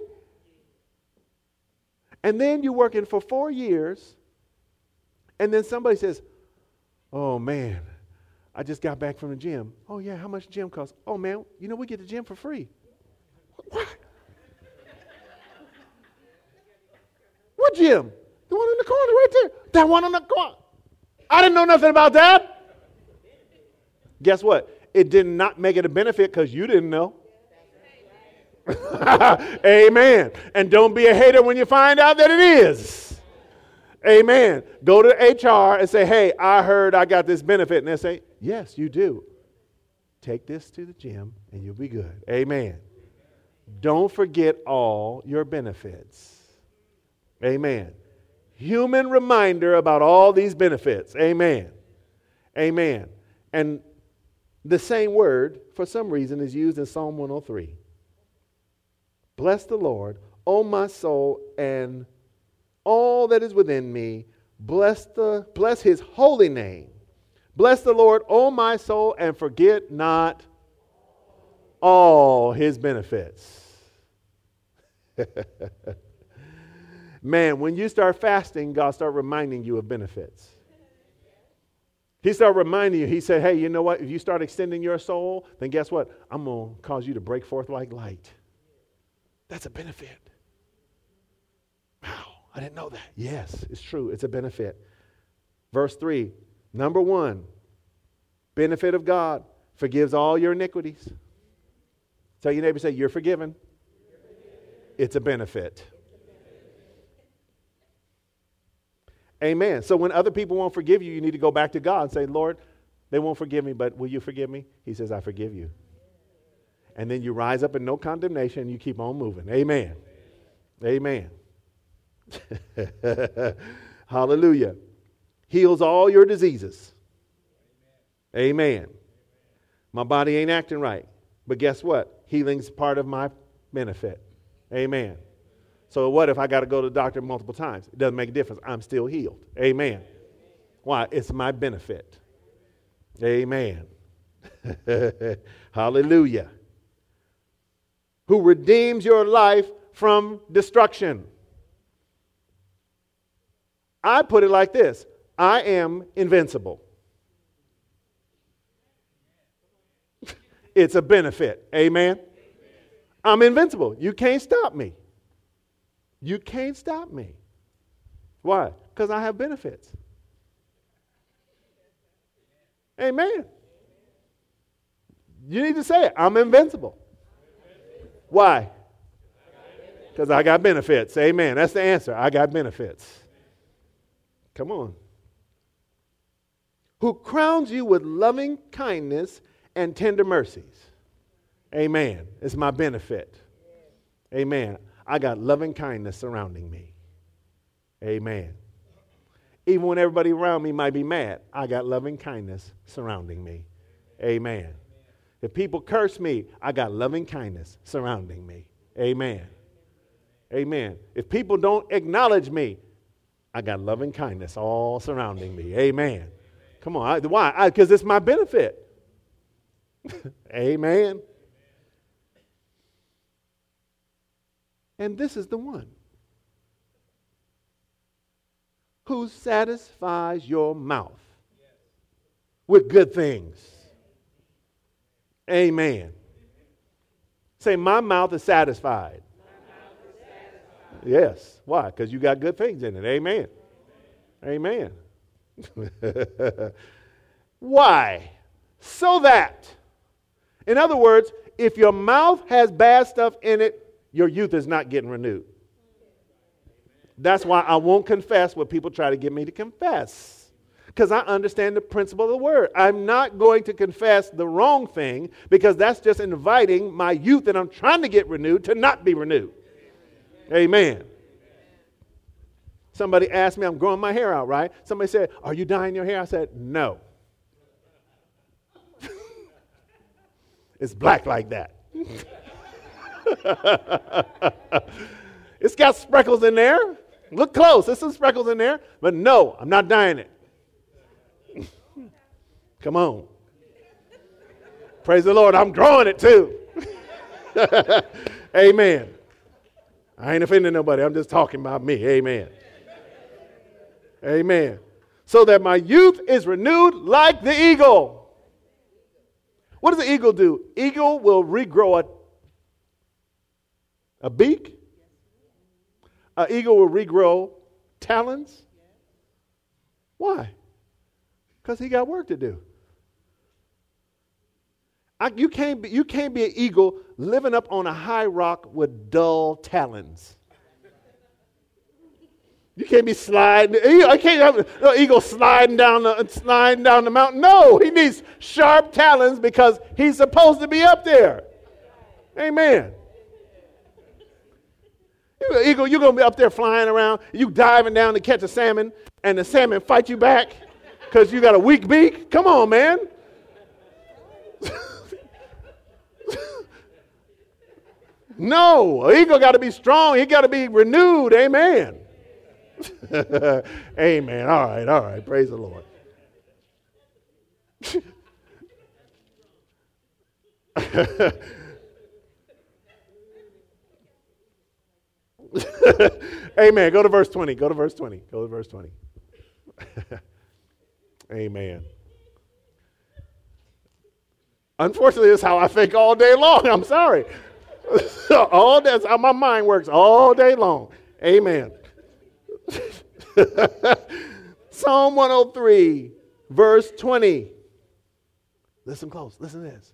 And then you're working for four years, and then somebody says, Oh man, I just got back from the gym. Oh yeah, how much gym costs? Oh man, you know we get the gym for free. What? What gym? The one in the corner right there. That one in the corner. I didn't know nothing about that. Guess what? It did not make it a benefit because you didn't know. [laughs] Amen. And don't be a hater when you find out that it is. Amen. Go to HR and say, hey, I heard I got this benefit. And they say, yes, you do. Take this to the gym and you'll be good. Amen. Don't forget all your benefits. Amen. Human reminder about all these benefits. Amen. Amen. And the same word, for some reason, is used in Psalm 103. Bless the Lord, O my soul, and all that is within me. Bless, the, bless his holy name. Bless the Lord, O my soul, and forget not all his benefits. [laughs] Man, when you start fasting, God start reminding you of benefits. He started reminding you, he said, Hey, you know what? If you start extending your soul, then guess what? I'm going to cause you to break forth like light. That's a benefit. Wow, I didn't know that. Yes, it's true. It's a benefit. Verse 3 Number one, benefit of God forgives all your iniquities. Tell your neighbor, say, You're forgiven. It's a benefit. Amen. So when other people won't forgive you, you need to go back to God and say, Lord, they won't forgive me, but will you forgive me? He says, I forgive you and then you rise up in no condemnation and you keep on moving. Amen. Amen. [laughs] Hallelujah. Heals all your diseases. Amen. My body ain't acting right. But guess what? Healing's part of my benefit. Amen. So what if I got to go to the doctor multiple times? It doesn't make a difference. I'm still healed. Amen. Why? It's my benefit. Amen. [laughs] Hallelujah. Who redeems your life from destruction. I put it like this I am invincible. It's a benefit. Amen. I'm invincible. You can't stop me. You can't stop me. Why? Because I have benefits. Amen. You need to say it. I'm invincible. Why? Because I got benefits. Amen. That's the answer. I got benefits. Come on. Who crowns you with loving kindness and tender mercies. Amen. It's my benefit. Amen. I got loving kindness surrounding me. Amen. Even when everybody around me might be mad, I got loving kindness surrounding me. Amen. If people curse me, I got loving kindness surrounding me. Amen. Amen. If people don't acknowledge me, I got loving kindness all surrounding me. Amen. Come on. I, why? Because it's my benefit. Amen. And this is the one who satisfies your mouth with good things. Amen. Say, my mouth is satisfied. Yes. Why? Because you got good things in it. Amen. Amen. [laughs] Why? So that. In other words, if your mouth has bad stuff in it, your youth is not getting renewed. That's why I won't confess what people try to get me to confess. Because I understand the principle of the word. I'm not going to confess the wrong thing because that's just inviting my youth that I'm trying to get renewed to not be renewed. Amen. Somebody asked me, I'm growing my hair out, right? Somebody said, Are you dyeing your hair? I said, No. It's black like that. [laughs] it's got sprinkles in there. Look close, there's some sprinkles in there. But no, I'm not dyeing it. [laughs] Come on. Praise the Lord, I'm growing it too. [laughs] Amen. I ain't offending nobody. I'm just talking about me. Amen. Amen. So that my youth is renewed like the eagle. What does the eagle do? Eagle will regrow a, a beak. An eagle will regrow talons. Why? Because he got work to do. I, you, can't be, you can't be an eagle living up on a high rock with dull talons. You can't be sliding. I can't have an eagle sliding down the sliding down the mountain. No, he needs sharp talons because he's supposed to be up there. Amen. Eagle, you're gonna be up there flying around. You diving down to catch a salmon, and the salmon fight you back because you got a weak beak. Come on, man. [laughs] no, eagle got to be strong. He got to be renewed. Amen. [laughs] Amen. All right, all right. Praise the Lord. [laughs] Amen. Go to verse 20. Go to verse 20. Go to verse 20. [laughs] Amen. Unfortunately, that's how I think all day long. I'm sorry. all that's how my mind works all day long. Amen. [laughs] Psalm 103, verse 20. Listen close. Listen to this.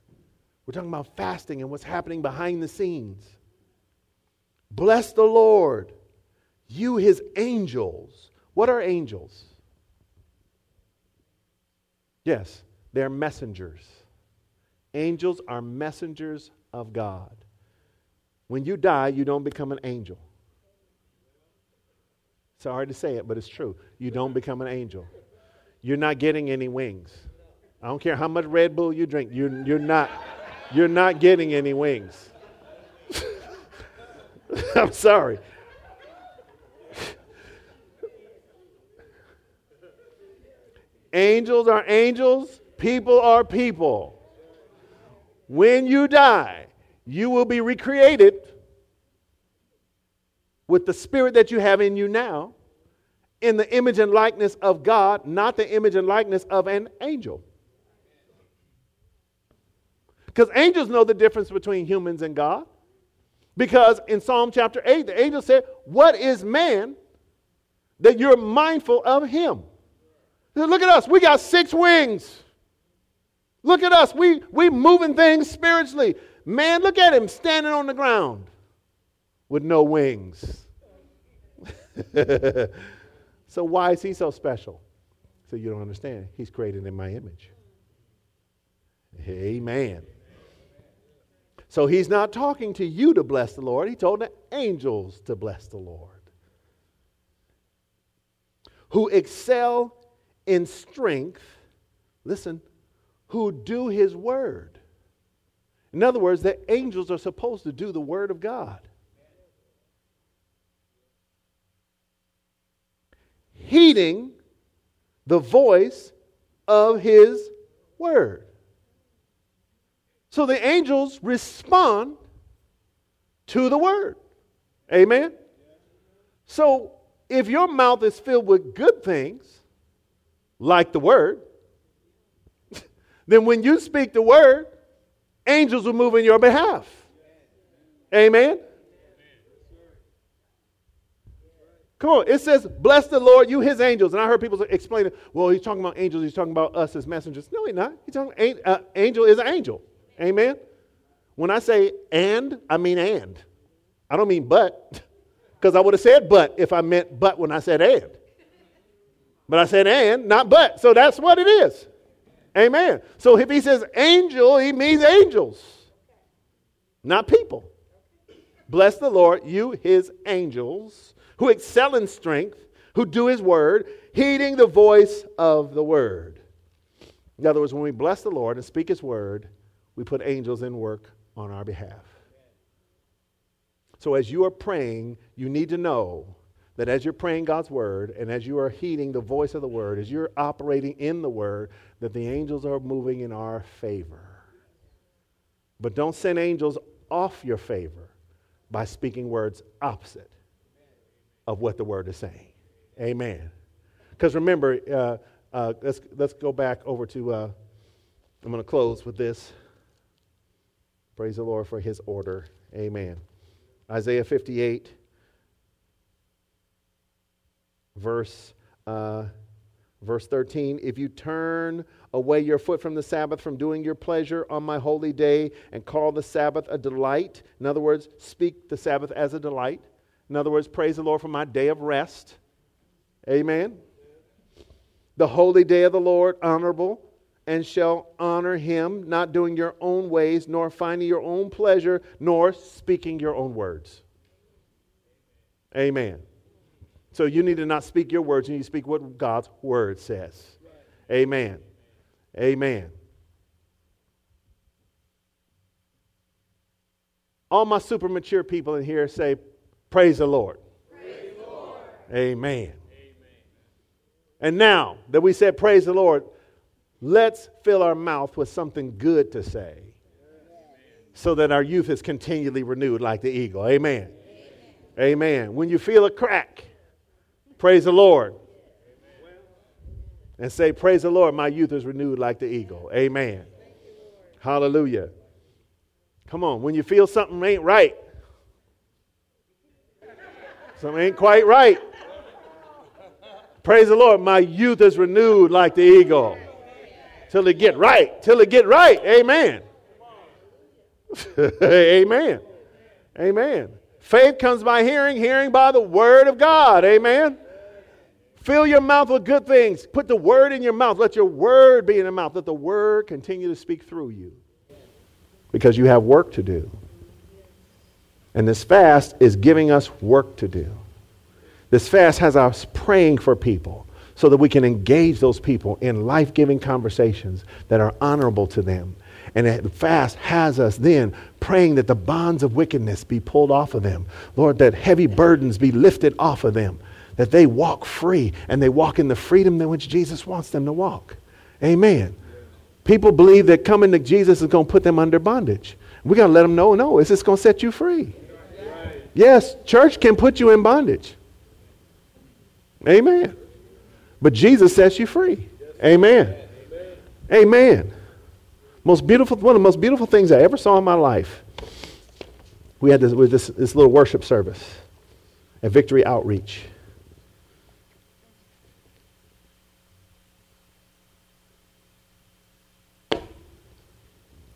We're talking about fasting and what's happening behind the scenes. Bless the Lord, you his angels. What are angels? Yes, they're messengers. Angels are messengers of God. When you die, you don't become an angel. It's hard to say it, but it's true. You don't become an angel. You're not getting any wings. I don't care how much Red Bull you drink, you're, you're, not, you're not getting any wings. [laughs] I'm sorry. angels are angels, people are people. When you die, you will be recreated with the spirit that you have in you now in the image and likeness of God, not the image and likeness of an angel. Because angels know the difference between humans and God. Because in Psalm chapter 8, the angel said, What is man that you're mindful of him? Said, Look at us, we got six wings. Look at us, we we moving things spiritually. Man, look at him standing on the ground with no wings. [laughs] so why is he so special? So you don't understand. He's created in my image. Amen. So he's not talking to you to bless the Lord. He told the angels to bless the Lord. Who excel in strength, listen, who do his word. In other words, the angels are supposed to do the word of God. Heeding the voice of his word. So the angels respond to the word. Amen? So if your mouth is filled with good things, like the word, [laughs] then when you speak the word, angels will move in your behalf. Amen? Come on, it says, Bless the Lord, you his angels. And I heard people explain it. Well, he's talking about angels, he's talking about us as messengers. No, he's not. He's talking, uh, angel is an angel. Amen? When I say and, I mean and. I don't mean but, [laughs] because I would have said but if I meant but when I said and. But I said and, not but. So that's what it is. Amen. So if he says angel, he means angels, not people. Bless the Lord, you his angels, who excel in strength, who do his word, heeding the voice of the word. In other words, when we bless the Lord and speak his word, we put angels in work on our behalf. So as you are praying, you need to know that as you're praying God's word and as you are heeding the voice of the word, as you're operating in the word, that the angels are moving in our favor. But don't send angels off your favor by speaking words opposite of what the word is saying. Amen. Because remember, uh, uh, let's, let's go back over to, uh, I'm going to close with this. Praise the Lord for his order. Amen. Isaiah 58, verse, uh, verse 13. If you turn away your foot from the Sabbath, from doing your pleasure on my holy day, and call the Sabbath a delight, in other words, speak the Sabbath as a delight. In other words, praise the Lord for my day of rest. Amen. The holy day of the Lord, honorable and shall honor him, not doing your own ways, nor finding your own pleasure, nor speaking your own words. Amen. So you need to not speak your words, you need to speak what God's word says. Amen. Amen. All my super mature people in here say, Praise the Lord. Praise the Lord. Amen. Amen. And now that we said, Praise the Lord, Let's fill our mouth with something good to say so that our youth is continually renewed like the eagle. Amen. Amen. Amen. When you feel a crack, praise the Lord. And say, Praise the Lord, my youth is renewed like the eagle. Amen. Hallelujah. Come on, when you feel something ain't right, something ain't quite right. Praise the Lord, my youth is renewed like the eagle till it get right, till it get right. Amen. [laughs] Amen. Amen. Faith comes by hearing, hearing by the word of God. Amen. Fill your mouth with good things. Put the word in your mouth. Let your word be in your mouth. Let the word continue to speak through you. Because you have work to do. And this fast is giving us work to do. This fast has us praying for people so that we can engage those people in life giving conversations that are honorable to them. And the fast has us then praying that the bonds of wickedness be pulled off of them. Lord, that heavy burdens be lifted off of them. that they walk free and they walk in the freedom in which Jesus wants them to walk. Amen. People believe that coming to Jesus is going to put them under bondage. We got to let them know, no, it's just going to set you free. Yes, church can put you in bondage. Amen. But Jesus sets you free. Amen. Amen. Most beautiful, one of the most beautiful things I ever saw in my life. We had this, this, this little worship service at Victory Outreach.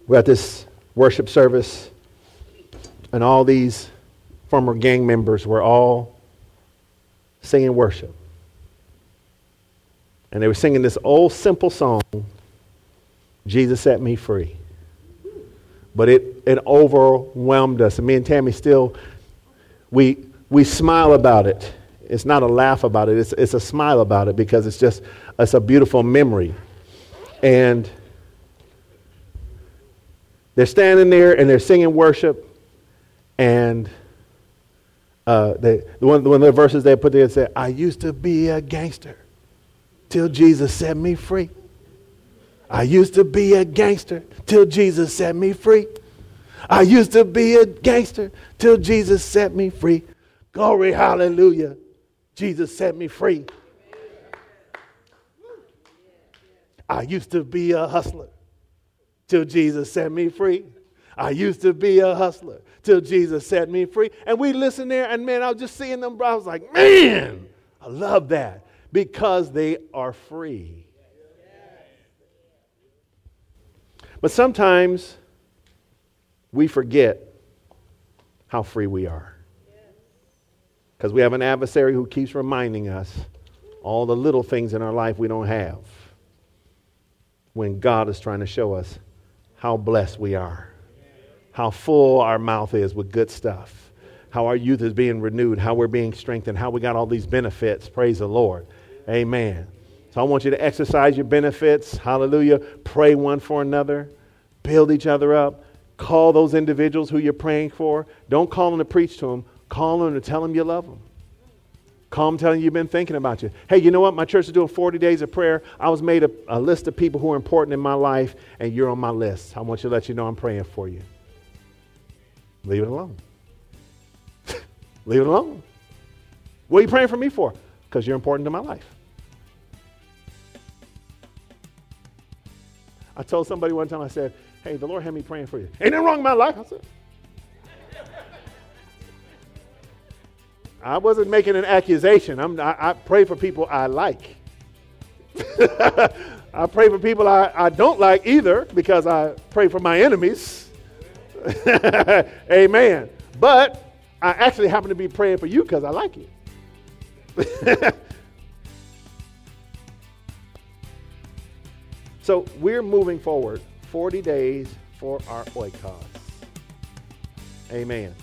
We're at this worship service, and all these former gang members were all singing worship. And they were singing this old simple song, Jesus Set Me Free. But it, it overwhelmed us. And me and Tammy still, we, we smile about it. It's not a laugh about it, it's, it's a smile about it because it's just it's a beautiful memory. And they're standing there and they're singing worship, and uh, they, the one, one of the verses they put there said, I used to be a gangster till Jesus set me free. I used to be a gangster till Jesus set me free. I used to be a gangster till Jesus set me free. Glory, hallelujah. Jesus set me free. I used to be a hustler till Jesus set me free. I used to be a hustler till Jesus set me free. And we listened there, and man, I was just seeing them. I was like, man, I love that because they are free. But sometimes we forget how free we are. Because we have an adversary who keeps reminding us all the little things in our life we don't have when God is trying to show us how blessed we are how full our mouth is with good stuff, how our youth is being renewed, how we're being strengthened, how we got all these benefits. Praise the Lord. Amen. So I want you to exercise your benefits. Hallelujah. Pray one for another, build each other up. Call those individuals who you're praying for. Don't call them to preach to them, call them to tell them you love them. Call them telling you you've been thinking about you. Hey, you know what? My church is doing 40 days of prayer. I was made a, a list of people who are important in my life, and you're on my list. I want you to let you know I'm praying for you. Leave it alone. [laughs] Leave it alone. What are you praying for me for? Because you're important to my life. I told somebody one time, I said, Hey, the Lord had me praying for you. Ain't nothing wrong in my life. I said, I wasn't making an accusation. I'm, I, I pray for people I like. [laughs] I pray for people I, I don't like either because I pray for my enemies. [laughs] Amen. But I actually happen to be praying for you because I like you. [laughs] so we're moving forward 40 days for our oikos. Amen.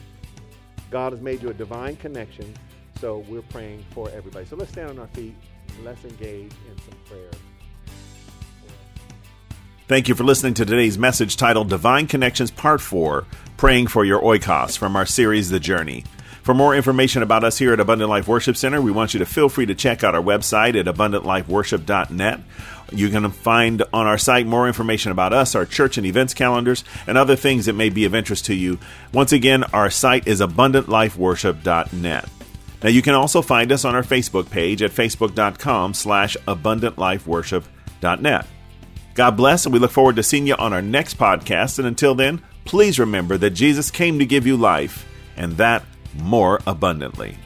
God has made you a divine connection, so we're praying for everybody. So let's stand on our feet let's engage in some prayer. Thank you for listening to today's message titled Divine Connections Part 4 Praying for Your Oikos from our series The Journey. For more information about us here at Abundant Life Worship Center, we want you to feel free to check out our website at abundantlifeworship.net. You can find on our site more information about us, our church and events calendars, and other things that may be of interest to you. Once again, our site is abundantlifeworship.net. Now you can also find us on our Facebook page at facebook.com slash abundantlifeworship.net. God bless, and we look forward to seeing you on our next podcast. And until then, please remember that Jesus came to give you life, and that more abundantly.